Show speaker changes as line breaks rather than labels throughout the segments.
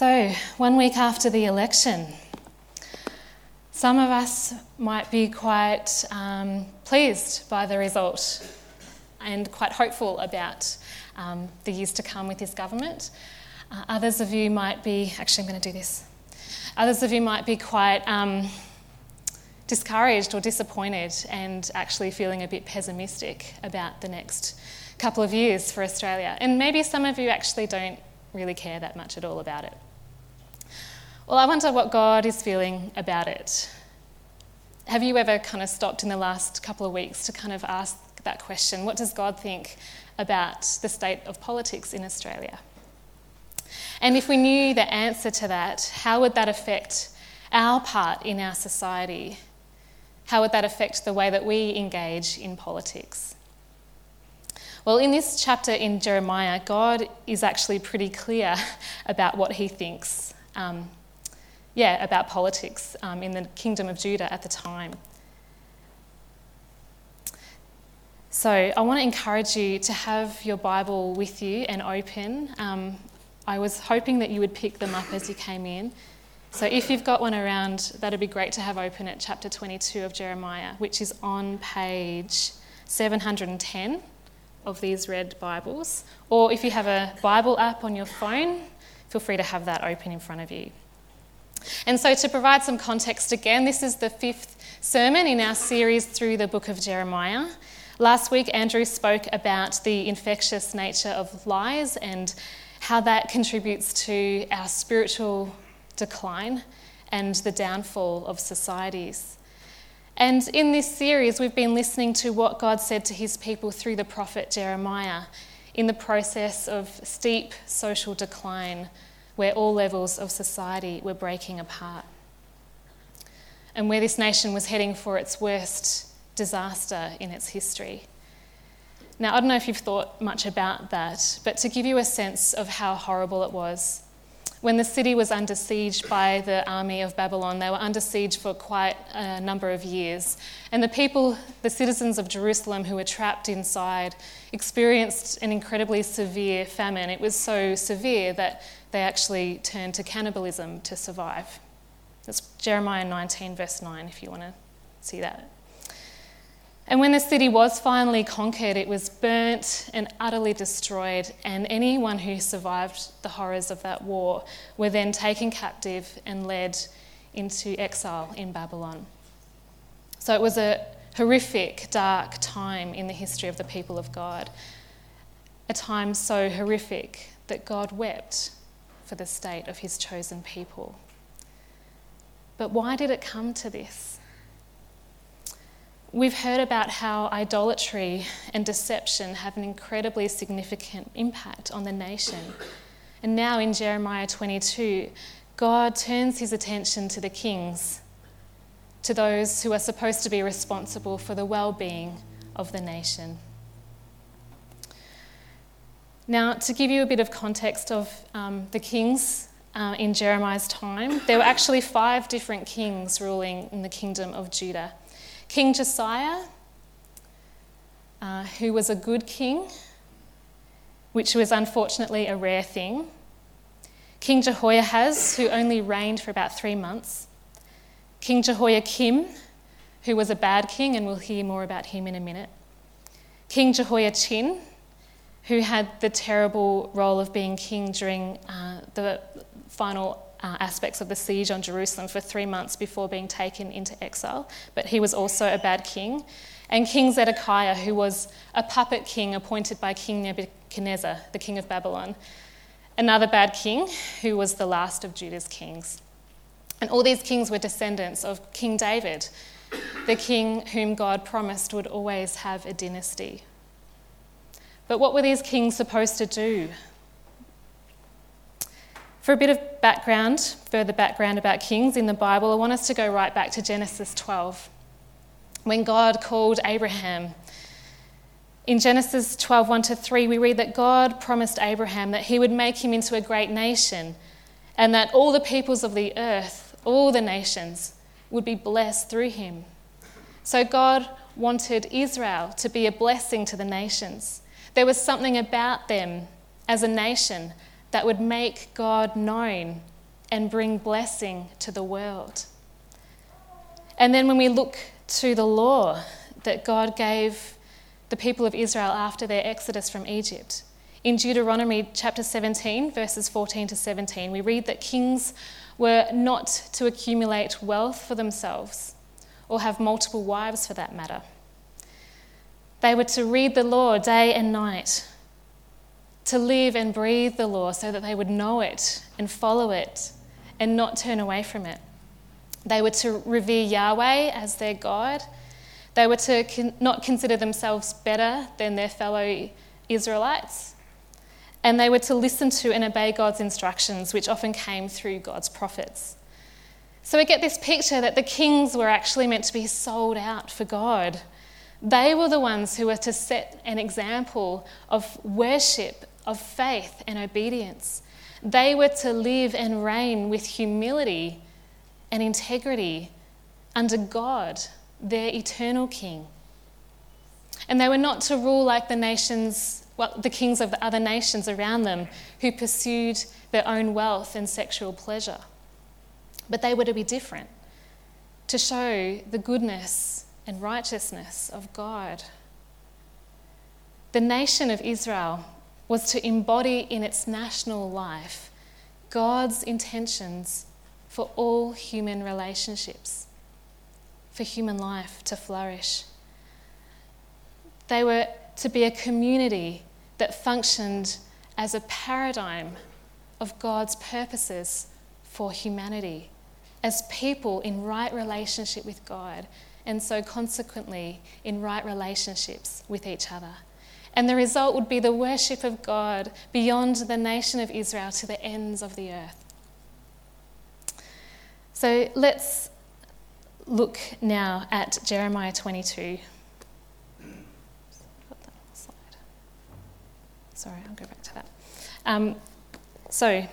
So, one week after the election, some of us might be quite um, pleased by the result and quite hopeful about um, the years to come with this government. Uh, others of you might be, actually, I'm going to do this. Others of you might be quite um, discouraged or disappointed and actually feeling a bit pessimistic about the next couple of years for Australia. And maybe some of you actually don't really care that much at all about it. Well, I wonder what God is feeling about it. Have you ever kind of stopped in the last couple of weeks to kind of ask that question? What does God think about the state of politics in Australia? And if we knew the answer to that, how would that affect our part in our society? How would that affect the way that we engage in politics? Well, in this chapter in Jeremiah, God is actually pretty clear about what he thinks, um, yeah, about politics um, in the kingdom of Judah at the time. So, I want to encourage you to have your Bible with you and open. Um, I was hoping that you would pick them up as you came in. So, if you've got one around, that'd be great to have open at chapter 22 of Jeremiah, which is on page 710 of these red Bibles. Or if you have a Bible app on your phone, feel free to have that open in front of you. And so, to provide some context again, this is the fifth sermon in our series through the book of Jeremiah. Last week, Andrew spoke about the infectious nature of lies and how that contributes to our spiritual decline and the downfall of societies. And in this series, we've been listening to what God said to his people through the prophet Jeremiah in the process of steep social decline where all levels of society were breaking apart. And where this nation was heading for its worst disaster in its history. Now, I don't know if you've thought much about that, but to give you a sense of how horrible it was, when the city was under siege by the army of Babylon, they were under siege for quite a number of years. And the people, the citizens of Jerusalem who were trapped inside, experienced an incredibly severe famine. It was so severe that they actually turned to cannibalism to survive. That's Jeremiah 19, verse 9, if you want to see that. And when the city was finally conquered, it was burnt and utterly destroyed, and anyone who survived the horrors of that war were then taken captive and led into exile in Babylon. So it was a horrific, dark time in the history of the people of God. A time so horrific that God wept for the state of his chosen people. But why did it come to this? We've heard about how idolatry and deception have an incredibly significant impact on the nation. And now in Jeremiah 22, God turns his attention to the kings, to those who are supposed to be responsible for the well being of the nation. Now, to give you a bit of context of um, the kings uh, in Jeremiah's time, there were actually five different kings ruling in the kingdom of Judah. King Josiah, uh, who was a good king, which was unfortunately a rare thing. King Jehoiahaz, who only reigned for about three months. King Jehoiakim, who was a bad king, and we'll hear more about him in a minute. King Jehoiachin, who had the terrible role of being king during uh, the final uh, aspects of the siege on Jerusalem for three months before being taken into exile, but he was also a bad king. And King Zedekiah, who was a puppet king appointed by King Nebuchadnezzar, the king of Babylon, another bad king who was the last of Judah's kings. And all these kings were descendants of King David, the king whom God promised would always have a dynasty. But what were these kings supposed to do? For a bit of background, further background about kings in the Bible, I want us to go right back to Genesis 12. When God called Abraham, in Genesis 12, 1 to 3, we read that God promised Abraham that he would make him into a great nation and that all the peoples of the earth, all the nations, would be blessed through him. So God wanted Israel to be a blessing to the nations. There was something about them as a nation that would make God known and bring blessing to the world. And then when we look to the law that God gave the people of Israel after their exodus from Egypt, in Deuteronomy chapter 17, verses 14 to 17, we read that kings were not to accumulate wealth for themselves or have multiple wives for that matter. They were to read the law day and night, to live and breathe the law so that they would know it and follow it and not turn away from it. They were to revere Yahweh as their God. They were to con- not consider themselves better than their fellow Israelites. And they were to listen to and obey God's instructions, which often came through God's prophets. So we get this picture that the kings were actually meant to be sold out for God. They were the ones who were to set an example of worship, of faith, and obedience. They were to live and reign with humility and integrity under God, their eternal King. And they were not to rule like the nations, well, the kings of the other nations around them who pursued their own wealth and sexual pleasure. But they were to be different, to show the goodness and righteousness of God. The nation of Israel was to embody in its national life God's intentions for all human relationships, for human life to flourish. They were to be a community that functioned as a paradigm of God's purposes for humanity, as people in right relationship with God, and so consequently in right relationships with each other. And the result would be the worship of God beyond the nation of Israel to the ends of the earth. So let's look now at Jeremiah 22. Sorry, I'll go back to that. Um, so,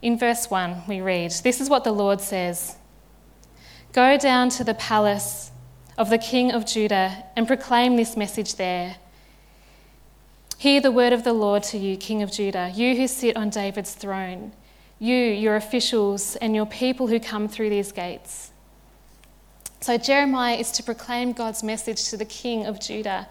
in verse 1, we read This is what the Lord says Go down to the palace of the king of Judah and proclaim this message there. Hear the word of the Lord to you, king of Judah, you who sit on David's throne you, your officials, and your people who come through these gates. So Jeremiah is to proclaim God's message to the king of Judah.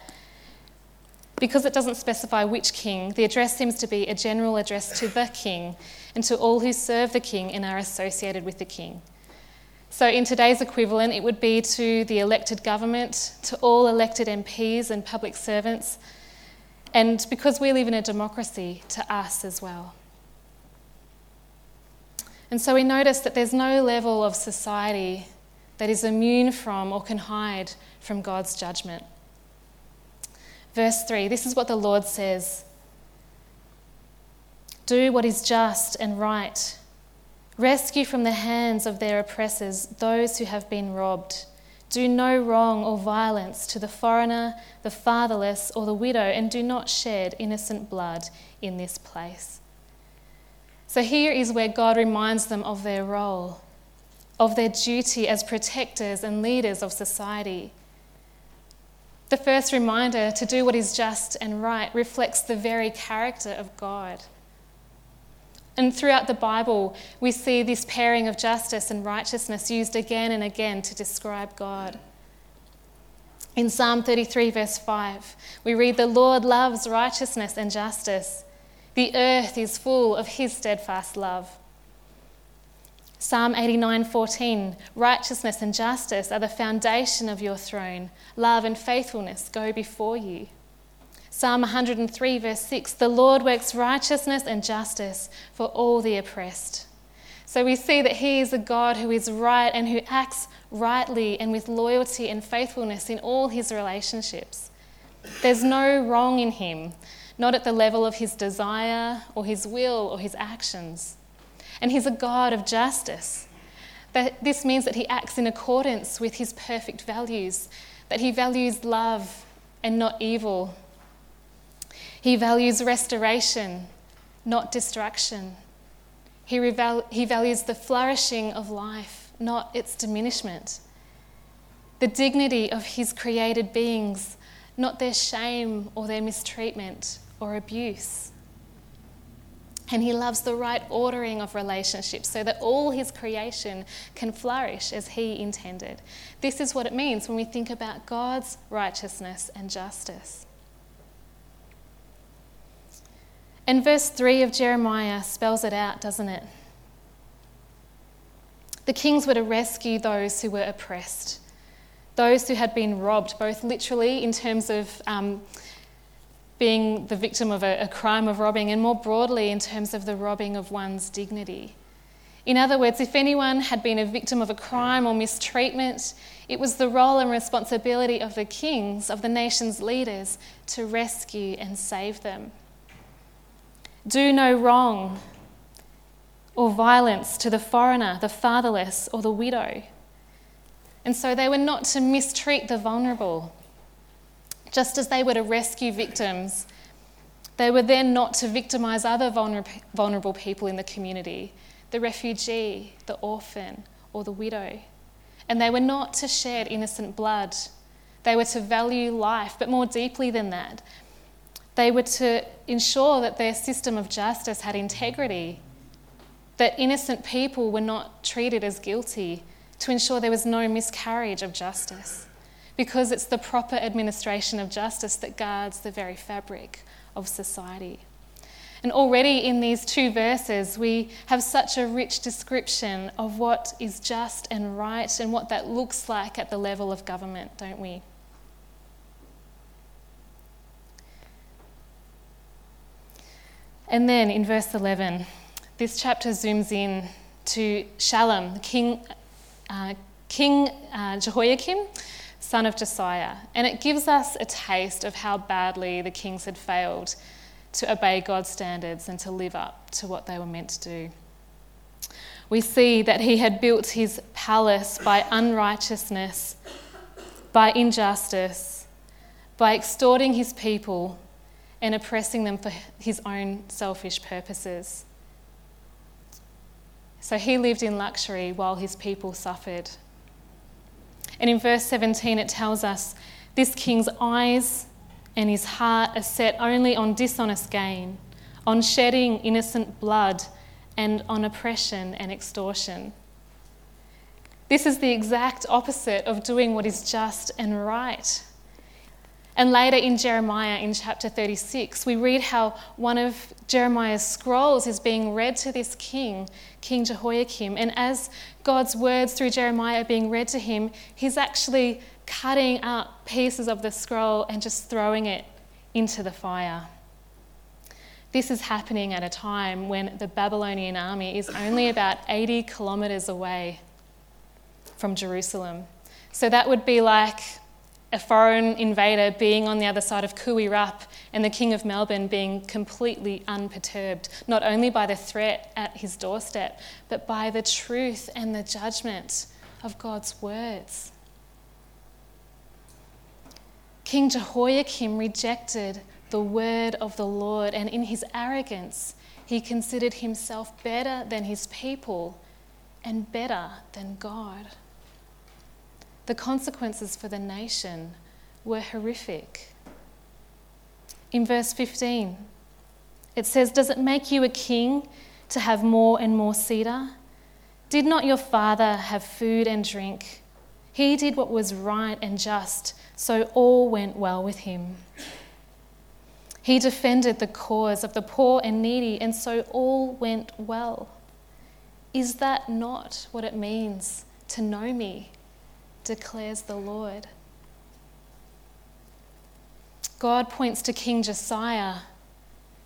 Because it doesn't specify which king, the address seems to be a general address to the king and to all who serve the king and are associated with the king. So, in today's equivalent, it would be to the elected government, to all elected MPs and public servants, and because we live in a democracy, to us as well. And so we notice that there's no level of society that is immune from or can hide from God's judgment. Verse 3 this is what the Lord says Do what is just and right. Rescue from the hands of their oppressors those who have been robbed. Do no wrong or violence to the foreigner, the fatherless, or the widow, and do not shed innocent blood in this place. So here is where God reminds them of their role, of their duty as protectors and leaders of society. The first reminder to do what is just and right reflects the very character of God. And throughout the Bible, we see this pairing of justice and righteousness used again and again to describe God. In Psalm 33, verse 5, we read, The Lord loves righteousness and justice. The earth is full of his steadfast love. Psalm 89:14 Righteousness and justice are the foundation of your throne. Love and faithfulness go before you. Psalm 103 verse 6 The Lord works righteousness and justice for all the oppressed. So we see that he is a God who is right and who acts rightly and with loyalty and faithfulness in all his relationships. There's no wrong in him not at the level of his desire or his will or his actions. And he's a God of justice. This means that he acts in accordance with his perfect values, that he values love and not evil. He values restoration, not destruction. He, he values the flourishing of life, not its diminishment. The dignity of his created beings, not their shame or their mistreatment or abuse. And he loves the right ordering of relationships so that all his creation can flourish as he intended. This is what it means when we think about God's righteousness and justice. And verse 3 of Jeremiah spells it out, doesn't it? The kings were to rescue those who were oppressed, those who had been robbed, both literally in terms of um, being the victim of a, a crime of robbing, and more broadly in terms of the robbing of one's dignity. In other words, if anyone had been a victim of a crime or mistreatment, it was the role and responsibility of the kings, of the nation's leaders, to rescue and save them. Do no wrong or violence to the foreigner, the fatherless, or the widow. And so they were not to mistreat the vulnerable, just as they were to rescue victims, they were then not to victimise other vulnerable people in the community the refugee, the orphan, or the widow. And they were not to shed innocent blood. They were to value life, but more deeply than that, they were to ensure that their system of justice had integrity, that innocent people were not treated as guilty, to ensure there was no miscarriage of justice because it's the proper administration of justice that guards the very fabric of society. And already in these two verses, we have such a rich description of what is just and right and what that looks like at the level of government, don't we? And then in verse 11, this chapter zooms in to Shallum, King, uh, King uh, Jehoiakim, son of Josiah. And it gives us a taste of how badly the kings had failed to obey God's standards and to live up to what they were meant to do. We see that he had built his palace by unrighteousness, by injustice, by extorting his people and oppressing them for his own selfish purposes. So he lived in luxury while his people suffered. And in verse 17, it tells us this king's eyes and his heart are set only on dishonest gain, on shedding innocent blood, and on oppression and extortion. This is the exact opposite of doing what is just and right. And later in Jeremiah, in chapter 36, we read how one of Jeremiah's scrolls is being read to this king, King Jehoiakim. And as God's words through Jeremiah are being read to him, he's actually cutting up pieces of the scroll and just throwing it into the fire. This is happening at a time when the Babylonian army is only about 80 kilometres away from Jerusalem. So that would be like a foreign invader being on the other side of Koo Wee Rup and the King of Melbourne being completely unperturbed, not only by the threat at his doorstep, but by the truth and the judgment of God's words. King Jehoiakim rejected the word of the Lord, and in his arrogance, he considered himself better than his people and better than God the consequences for the nation were horrific. In verse 15, it says, Does it make you a king to have more and more cedar? Did not your father have food and drink? He did what was right and just, so all went well with him. He defended the cause of the poor and needy, and so all went well. Is that not what it means to know me? Declares the Lord. God points to King Josiah,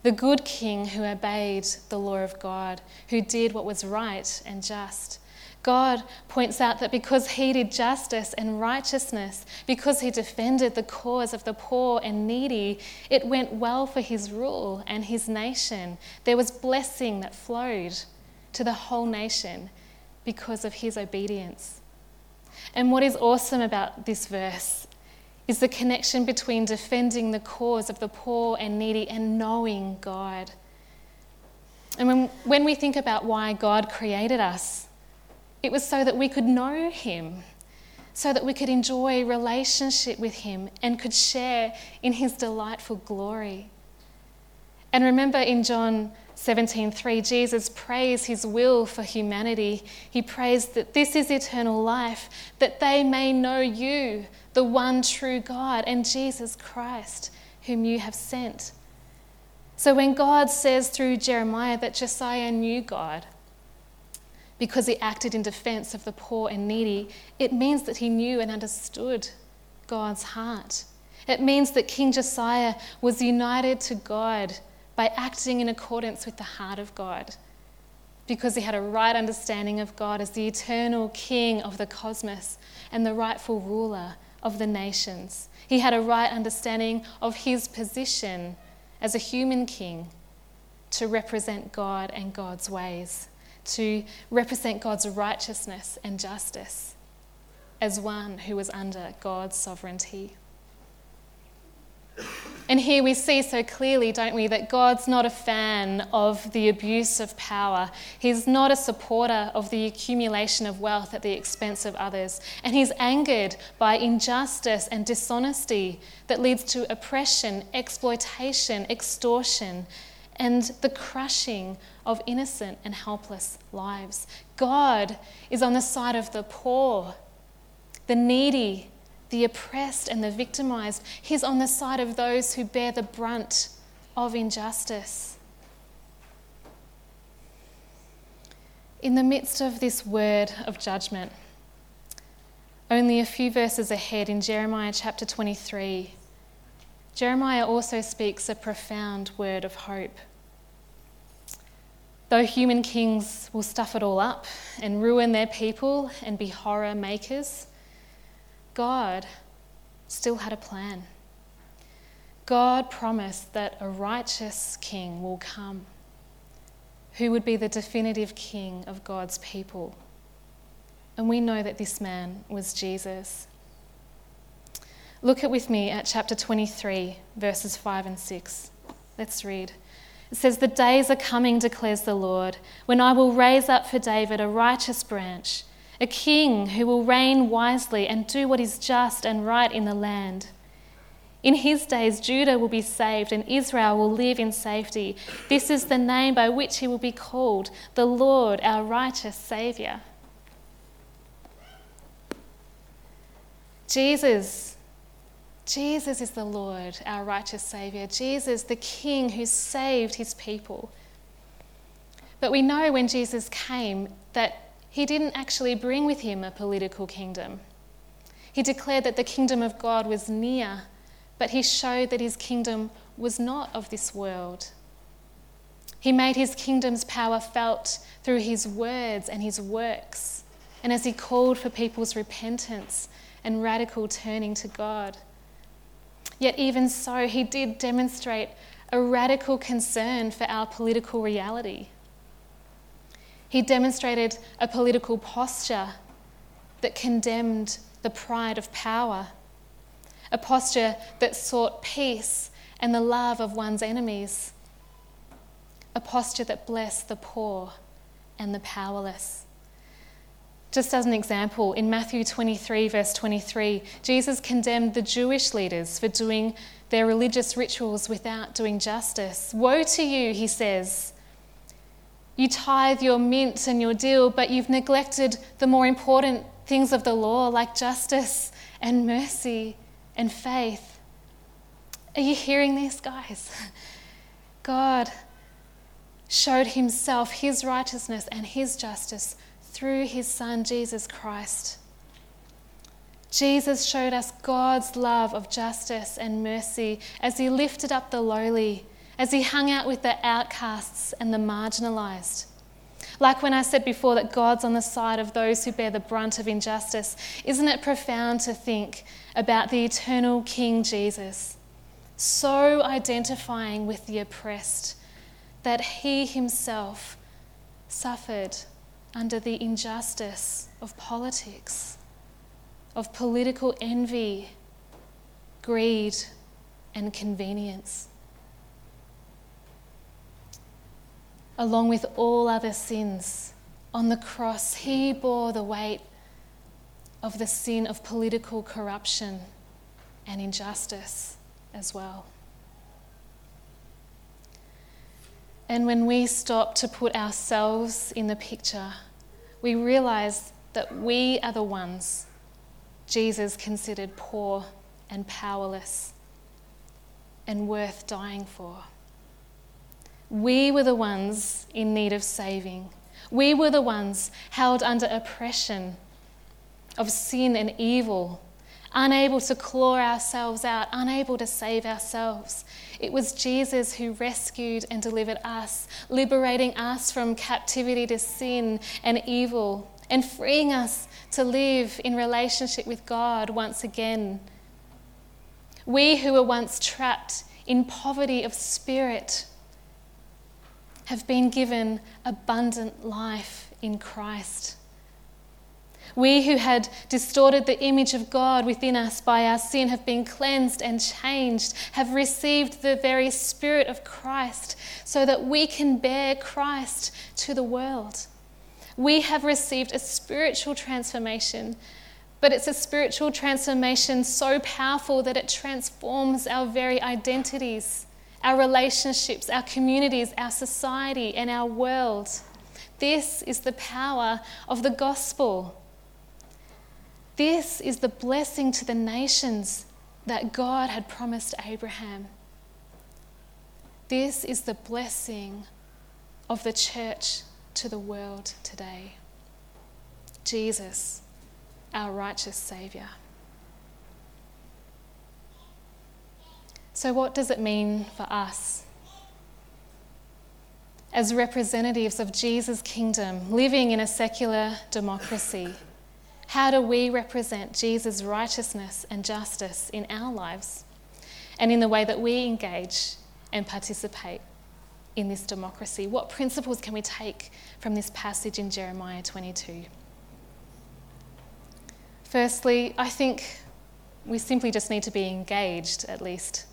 the good king who obeyed the law of God, who did what was right and just. God points out that because he did justice and righteousness, because he defended the cause of the poor and needy, it went well for his rule and his nation. There was blessing that flowed to the whole nation because of his obedience. And what is awesome about this verse is the connection between defending the cause of the poor and needy and knowing God. And when, when we think about why God created us, it was so that we could know Him, so that we could enjoy relationship with Him and could share in His delightful glory. And remember in John 17:3 Jesus prays his will for humanity. He prays that this is eternal life, that they may know you, the one true God, and Jesus Christ, whom you have sent. So when God says through Jeremiah that Josiah knew God because he acted in defense of the poor and needy, it means that he knew and understood God's heart. It means that King Josiah was united to God by acting in accordance with the heart of God because he had a right understanding of God as the eternal king of the cosmos and the rightful ruler of the nations. He had a right understanding of his position as a human king to represent God and God's ways, to represent God's righteousness and justice as one who was under God's sovereignty. And here we see so clearly, don't we, that God's not a fan of the abuse of power. He's not a supporter of the accumulation of wealth at the expense of others. And he's angered by injustice and dishonesty that leads to oppression, exploitation, extortion, and the crushing of innocent and helpless lives. God is on the side of the poor, the needy, the oppressed and the victimized. He's on the side of those who bear the brunt of injustice. In the midst of this word of judgment, only a few verses ahead in Jeremiah chapter 23, Jeremiah also speaks a profound word of hope. Though human kings will stuff it all up and ruin their people and be horror makers, God still had a plan. God promised that a righteous king will come who would be the definitive king of God's people. And we know that this man was Jesus. Look at with me at chapter 23, verses 5 and 6. Let's read. It says, The days are coming, declares the Lord, when I will raise up for David a righteous branch a king who will reign wisely and do what is just and right in the land. In his days, Judah will be saved and Israel will live in safety. This is the name by which he will be called the Lord, our righteous Saviour. Jesus, Jesus is the Lord, our righteous Saviour. Jesus, the King who saved his people. But we know when Jesus came that he didn't actually bring with him a political kingdom. He declared that the kingdom of God was near, but he showed that his kingdom was not of this world. He made his kingdom's power felt through his words and his works, and as he called for people's repentance and radical turning to God. Yet, even so, he did demonstrate a radical concern for our political reality. He demonstrated a political posture that condemned the pride of power, a posture that sought peace and the love of one's enemies, a posture that blessed the poor and the powerless. Just as an example, in Matthew 23, verse 23, Jesus condemned the Jewish leaders for doing their religious rituals without doing justice. Woe to you, he says you tithe your mint and your dill, but you've neglected the more important things of the law, like justice and mercy and faith. Are you hearing this, guys? God showed himself, his righteousness, and his justice through his Son, Jesus Christ. Jesus showed us God's love of justice and mercy as he lifted up the lowly as he hung out with the outcasts and the marginalised. Like when I said before that God's on the side of those who bear the brunt of injustice, isn't it profound to think about the eternal King Jesus, so identifying with the oppressed that he himself suffered under the injustice of politics, of political envy, greed, and convenience? Along with all other sins. On the cross, he bore the weight of the sin of political corruption and injustice as well. And when we stop to put ourselves in the picture, we realize that we are the ones Jesus considered poor and powerless and worth dying for. We were the ones in need of saving. We were the ones held under oppression of sin and evil, unable to claw ourselves out, unable to save ourselves. It was Jesus who rescued and delivered us, liberating us from captivity to sin and evil, and freeing us to live in relationship with God once again. We who were once trapped in poverty of spirit have been given abundant life in Christ. We who had distorted the image of God within us by our sin have been cleansed and changed, have received the very Spirit of Christ so that we can bear Christ to the world. We have received a spiritual transformation, but it's a spiritual transformation so powerful that it transforms our very identities, our relationships, our communities, our society, and our world. This is the power of the gospel. This is the blessing to the nations that God had promised Abraham. This is the blessing of the church to the world today. Jesus, our righteous Saviour. So, what does it mean for us? As representatives of Jesus' kingdom, living in a secular democracy, how do we represent Jesus' righteousness and justice in our lives and in the way that we engage and participate in this democracy? What principles can we take from this passage in Jeremiah 22? Firstly, I think we simply just need to be engaged at least.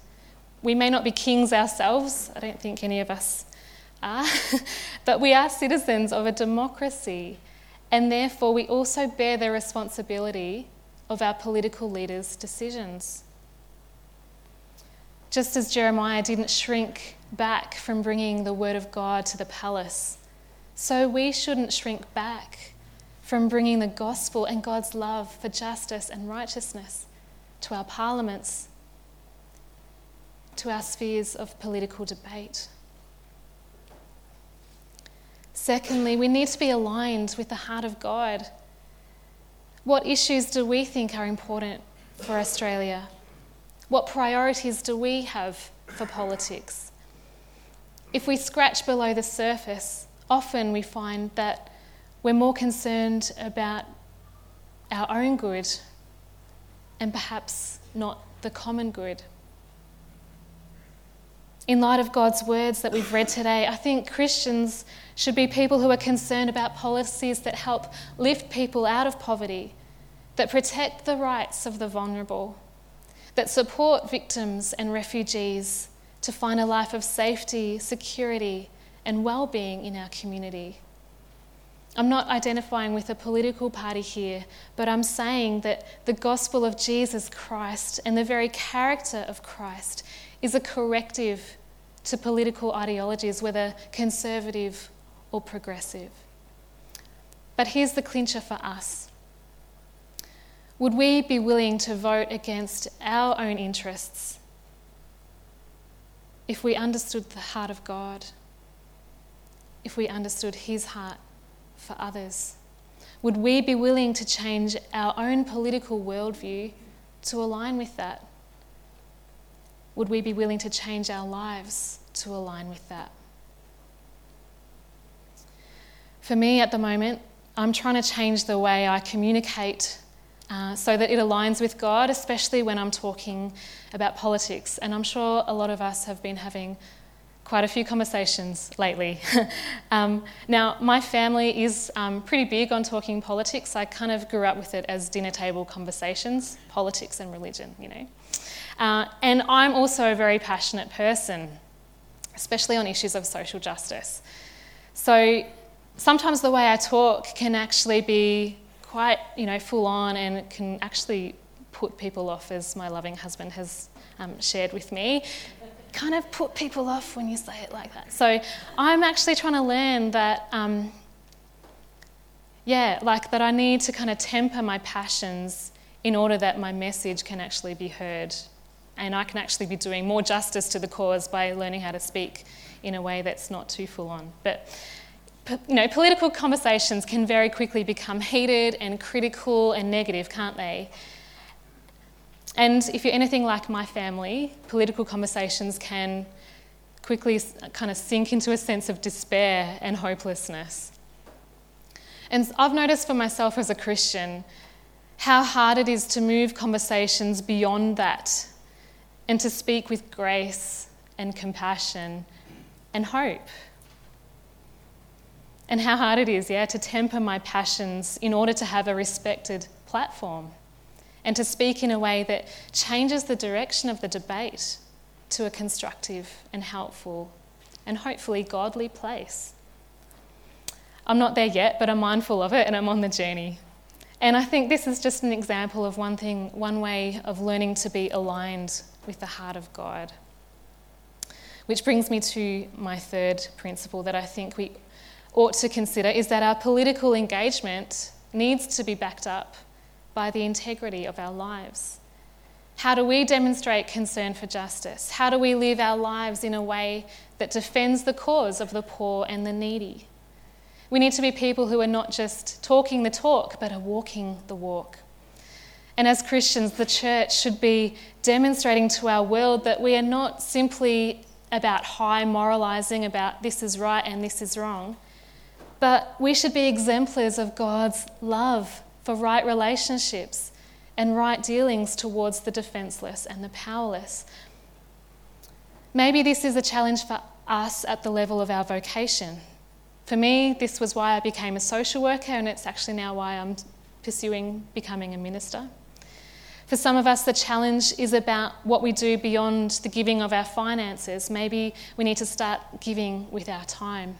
We may not be kings ourselves, I don't think any of us are, but we are citizens of a democracy, and therefore we also bear the responsibility of our political leaders' decisions. Just as Jeremiah didn't shrink back from bringing the word of God to the palace, so we shouldn't shrink back from bringing the gospel and God's love for justice and righteousness to our parliaments, to our spheres of political debate. Secondly, we need to be aligned with the heart of God. What issues do we think are important for Australia? What priorities do we have for politics? If we scratch below the surface, often we find that we're more concerned about our own good and perhaps not the common good. In light of God's words that we've read today, I think Christians should be people who are concerned about policies that help lift people out of poverty, that protect the rights of the vulnerable, that support victims and refugees to find a life of safety, security, and well being in our community. I'm not identifying with a political party here, but I'm saying that the gospel of Jesus Christ and the very character of Christ is a corrective to political ideologies, whether conservative or progressive. But here's the clincher for us would we be willing to vote against our own interests if we understood the heart of God, if we understood His heart for others? Would we be willing to change our own political worldview to align with that? Would we be willing to change our lives to align with that? For me at the moment, I'm trying to change the way I communicate uh, so that it aligns with God, especially when I'm talking about politics. And I'm sure a lot of us have been having quite a few conversations lately. um, now, my family is um, pretty big on talking politics. I kind of grew up with it as dinner table conversations, politics and religion, you know. Uh, and I'm also a very passionate person, especially on issues of social justice. So sometimes the way I talk can actually be quite, you know, full on and can actually put people off, as my loving husband has um, shared with me. kind of put people off when you say it like that. So I'm actually trying to learn that, um, yeah, like that I need to kind of temper my passions in order that my message can actually be heard and I can actually be doing more justice to the cause by learning how to speak in a way that's not too full on. But you know, political conversations can very quickly become heated and critical and negative, can't they? And if you're anything like my family, political conversations can quickly kind of sink into a sense of despair and hopelessness. And I've noticed for myself as a Christian how hard it is to move conversations beyond that and to speak with grace and compassion and hope. And how hard it is, yeah, to temper my passions in order to have a respected platform and to speak in a way that changes the direction of the debate to a constructive and helpful and hopefully godly place. I'm not there yet, but I'm mindful of it and I'm on the journey. And I think this is just an example of one thing, one way of learning to be aligned with the heart of God. Which brings me to my third principle that I think we ought to consider is that our political engagement needs to be backed up by the integrity of our lives. How do we demonstrate concern for justice? How do we live our lives in a way that defends the cause of the poor and the needy? We need to be people who are not just talking the talk, but are walking the walk. And as Christians, the church should be demonstrating to our world that we are not simply about high moralizing about this is right and this is wrong, but we should be exemplars of God's love for right relationships and right dealings towards the defenseless and the powerless. Maybe this is a challenge for us at the level of our vocation. For me, this was why I became a social worker, and it's actually now why I'm pursuing becoming a minister. For some of us, the challenge is about what we do beyond the giving of our finances. Maybe we need to start giving with our time.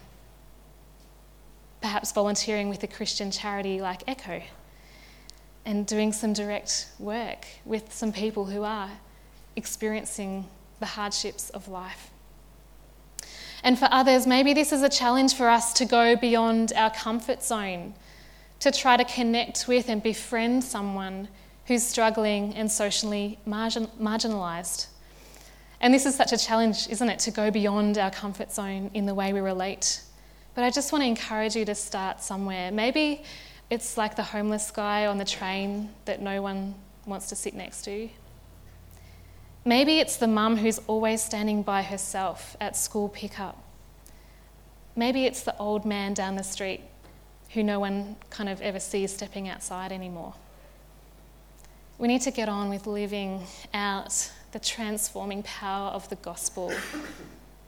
Perhaps volunteering with a Christian charity like Echo and doing some direct work with some people who are experiencing the hardships of life. And for others, maybe this is a challenge for us to go beyond our comfort zone, to try to connect with and befriend someone who's struggling and socially margin- marginalised. And this is such a challenge, isn't it, to go beyond our comfort zone in the way we relate. But I just want to encourage you to start somewhere. Maybe it's like the homeless guy on the train that no one wants to sit next to. Maybe it's the mum who's always standing by herself at school pickup. Maybe it's the old man down the street who no one kind of ever sees stepping outside anymore. We need to get on with living out the transforming power of the gospel,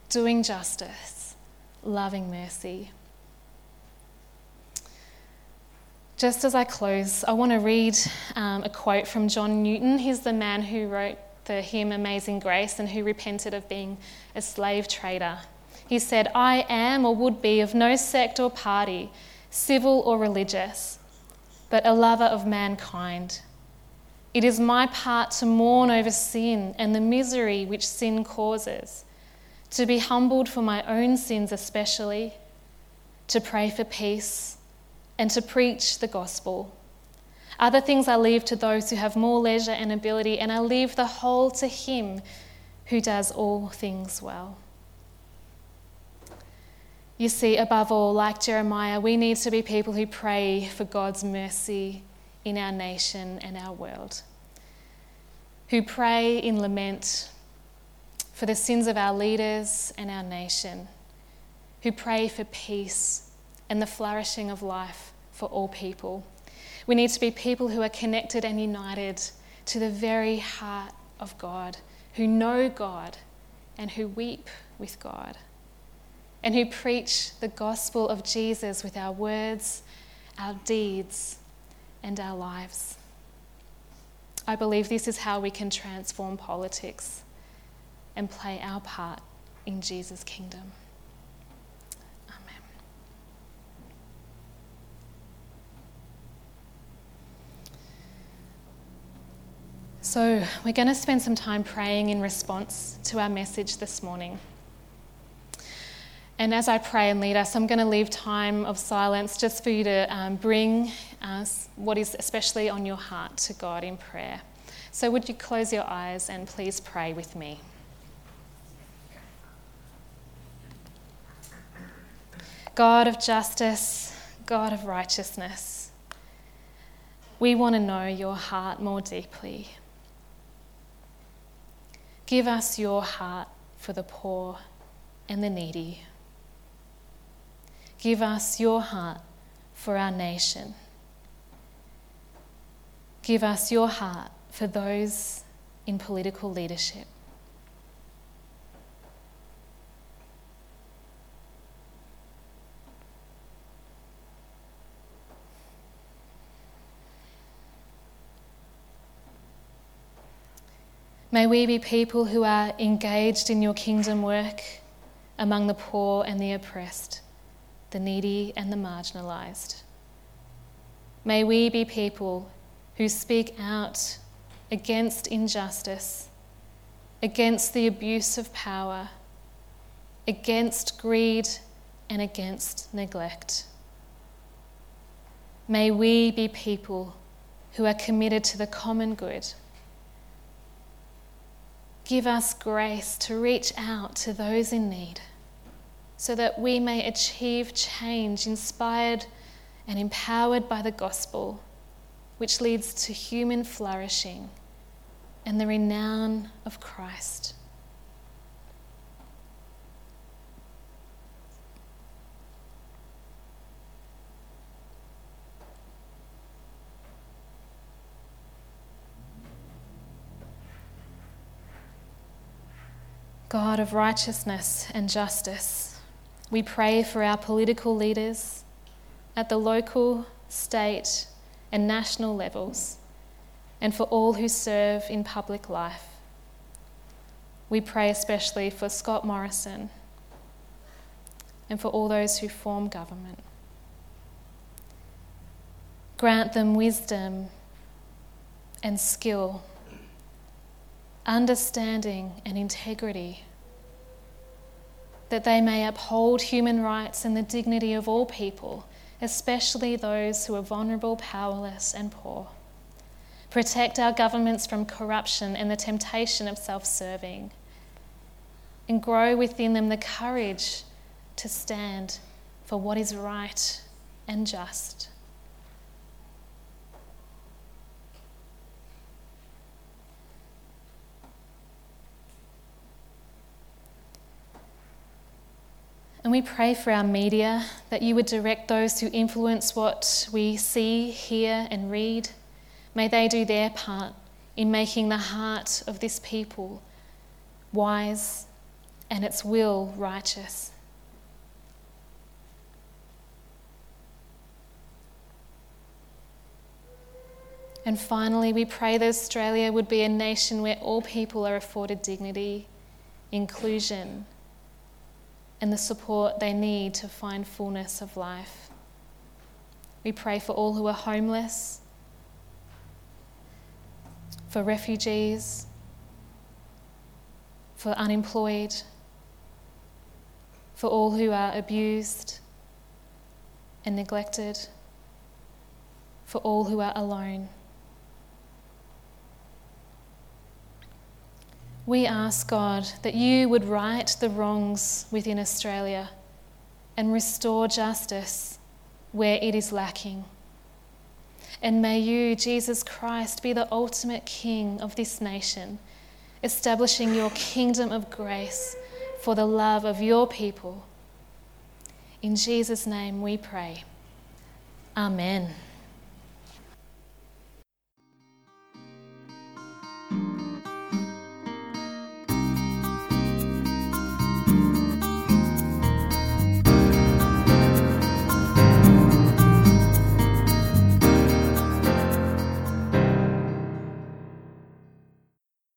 doing justice, loving mercy. Just as I close, I want to read um, a quote from John Newton. He's the man who wrote the hymn Amazing Grace and who repented of being a slave trader. He said, I am or would be of no sect or party, civil or religious, but a lover of mankind. It is my part to mourn over sin and the misery which sin causes, to be humbled for my own sins especially, to pray for peace and to preach the gospel. Other things I leave to those who have more leisure and ability, and I leave the whole to Him who does all things well. You see, above all, like Jeremiah, we need to be people who pray for God's mercy in our nation and our world, who pray in lament for the sins of our leaders and our nation, who pray for peace and the flourishing of life for all people. We need to be people who are connected and united to the very heart of God, who know God and who weep with God, and who preach the gospel of Jesus with our words, our deeds, and our lives. I believe this is how we can transform politics and play our part in Jesus' kingdom. Amen. So, we're going to spend some time praying in response to our message this morning. And as I pray and lead us, I'm going to leave time of silence just for you to um, bring us what is especially on your heart to God in prayer. So, would you close your eyes and please pray with me? God of justice, God of righteousness, we want to know your heart more deeply. Give us your heart for the poor and the needy. Give us your heart for our nation. Give us your heart for those in political leadership. May we be people who are engaged in your kingdom work among the poor and the oppressed, the needy and the marginalised. May we be people who speak out against injustice, against the abuse of power, against greed, and against neglect. May we be people who are committed to the common good Give us grace to reach out to those in need so that we may achieve change inspired and empowered by the gospel, which leads to human flourishing and the renown of Christ. God of righteousness and justice, we pray for our political leaders at the local, state, and national levels, and for all who serve in public life. We pray especially for Scott Morrison and for all those who form government. Grant them wisdom and skill understanding, and integrity, that they may uphold human rights and the dignity of all people, especially those who are vulnerable, powerless, and poor. Protect our governments from corruption and the temptation of self serving, and grow within them the courage to stand for what is right and just. And we pray for our media that you would direct those who influence what we see, hear, and read. May they do their part in making the heart of this people wise and its will righteous. And finally, we pray that Australia would be a nation where all people are afforded dignity, inclusion, and the support they need to find fullness of life. We pray for all who are homeless, for refugees, for unemployed, for all who are abused and neglected, for all who are alone. We ask God that you would right the wrongs within Australia and restore justice where it is lacking. And may you, Jesus Christ, be the ultimate King of this nation, establishing your kingdom of grace for the love of your people. In Jesus' name we pray. Amen.